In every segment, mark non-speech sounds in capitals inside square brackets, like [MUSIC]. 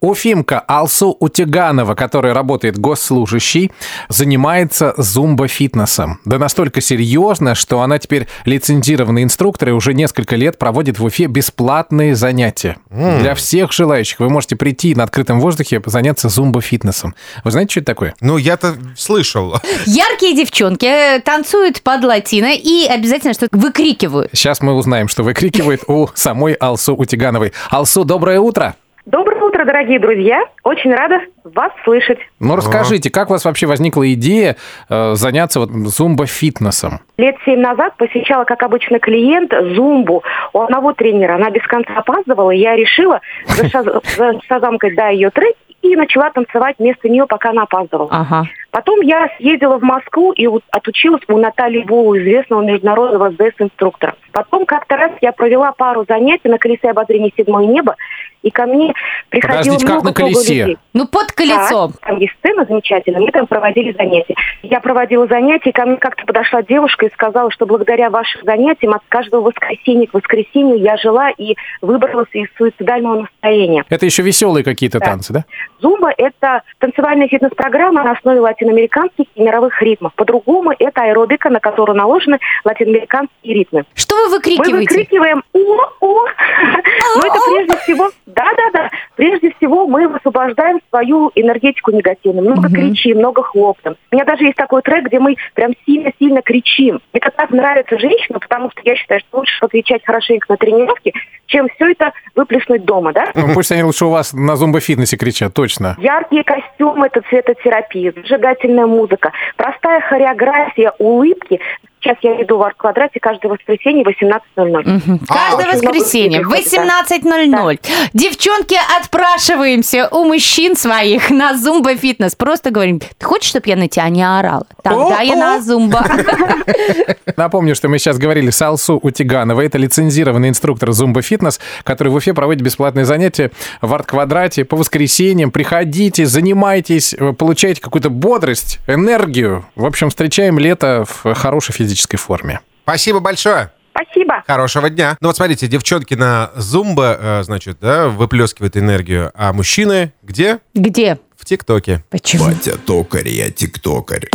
Уфимка Алсу Утиганова, которая работает госслужащей, занимается зумбо-фитнесом. Да настолько серьезно, что она теперь лицензированный инструктор и уже несколько лет проводит в Уфе бесплатные занятия. Mm. Для всех желающих вы можете прийти на открытом воздухе заняться зумбо-фитнесом. Вы знаете, что это такое? Ну, я-то слышал. Яркие девчонки э, танцуют под латино и обязательно что-то выкрикивают. Сейчас мы узнаем, что выкрикивает у самой Алсу Утигановой. Алсу, доброе утро! Доброе утро, дорогие друзья. Очень рада вас слышать. Ну, расскажите, как у вас вообще возникла идея э, заняться вот зумбо-фитнесом? Лет семь назад посещала, как обычно, клиент зумбу у одного тренера. Она без конца опаздывала, и я решила зашаzaмкать, да, ее трек и начала танцевать вместо нее, пока она опаздывала. Ага. Потом я съездила в Москву и отучилась у Натальи Булу, известного международного ЗС-инструктора. Потом как-то раз я провела пару занятий на колесе обозрения «Седьмое небо», и ко мне приходило Подождите, много, как на колесе? людей. Ну, под колесом. Да, там есть сцена замечательная, мы там проводили занятия. Я проводила занятия, и ко мне как-то подошла девушка и сказала, что благодаря вашим занятиям от каждого воскресенья к воскресенью я жила и выбралась из суицидального настроения. Это еще веселые какие-то да. танцы, да? Зумба – это танцевальная фитнес-программа на основе латиноамериканских и мировых ритмов. По-другому это аэробика, на которую наложены латиноамериканские ритмы. Что вы выкрикиваете? Мы выкрикиваем «О-о!» Но это прежде всего да-да-да. Прежде всего мы высвобождаем свою энергетику негативную. Много угу. кричим, много хлоптом. У меня даже есть такой трек, где мы прям сильно-сильно кричим. Это так нравится женщинам, потому что я считаю, что лучше отвечать хорошенько на тренировке, чем все это выплеснуть дома, да? Ну, пусть они лучше у вас на зумбо-фитнесе кричат, точно. Яркие костюмы – это цветотерапия, зажигательная музыка, простая хореография, улыбки Сейчас я иду в арт-квадрате каждое воскресенье в 18.00. Угу. Каждое воскресенье в 18.00. Да. Девчонки, отпрашиваемся у мужчин своих на зумба-фитнес. Просто говорим, ты хочешь, чтобы я на тебя не орала? Тогда я на зумба. [LAUGHS] Напомню, что мы сейчас говорили с Алсу Утигановой. Это лицензированный инструктор зумба-фитнес, который в Уфе проводит бесплатные занятия в арт-квадрате по воскресеньям. Приходите, занимайтесь, получайте какую-то бодрость, энергию. В общем, встречаем лето в хорошей физической физической форме. Спасибо большое. Спасибо. Хорошего дня. Ну вот смотрите, девчонки на зумба, э, значит, да, выплескивают энергию, а мужчины где? Где? В ТикТоке. Почему? Батя токарь, я тиктокарь.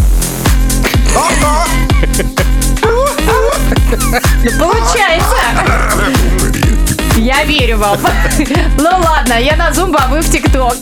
Ну, получается. Я верю вам. [LAUGHS] Ну ладно, я на зумба, а вы в ТикТок.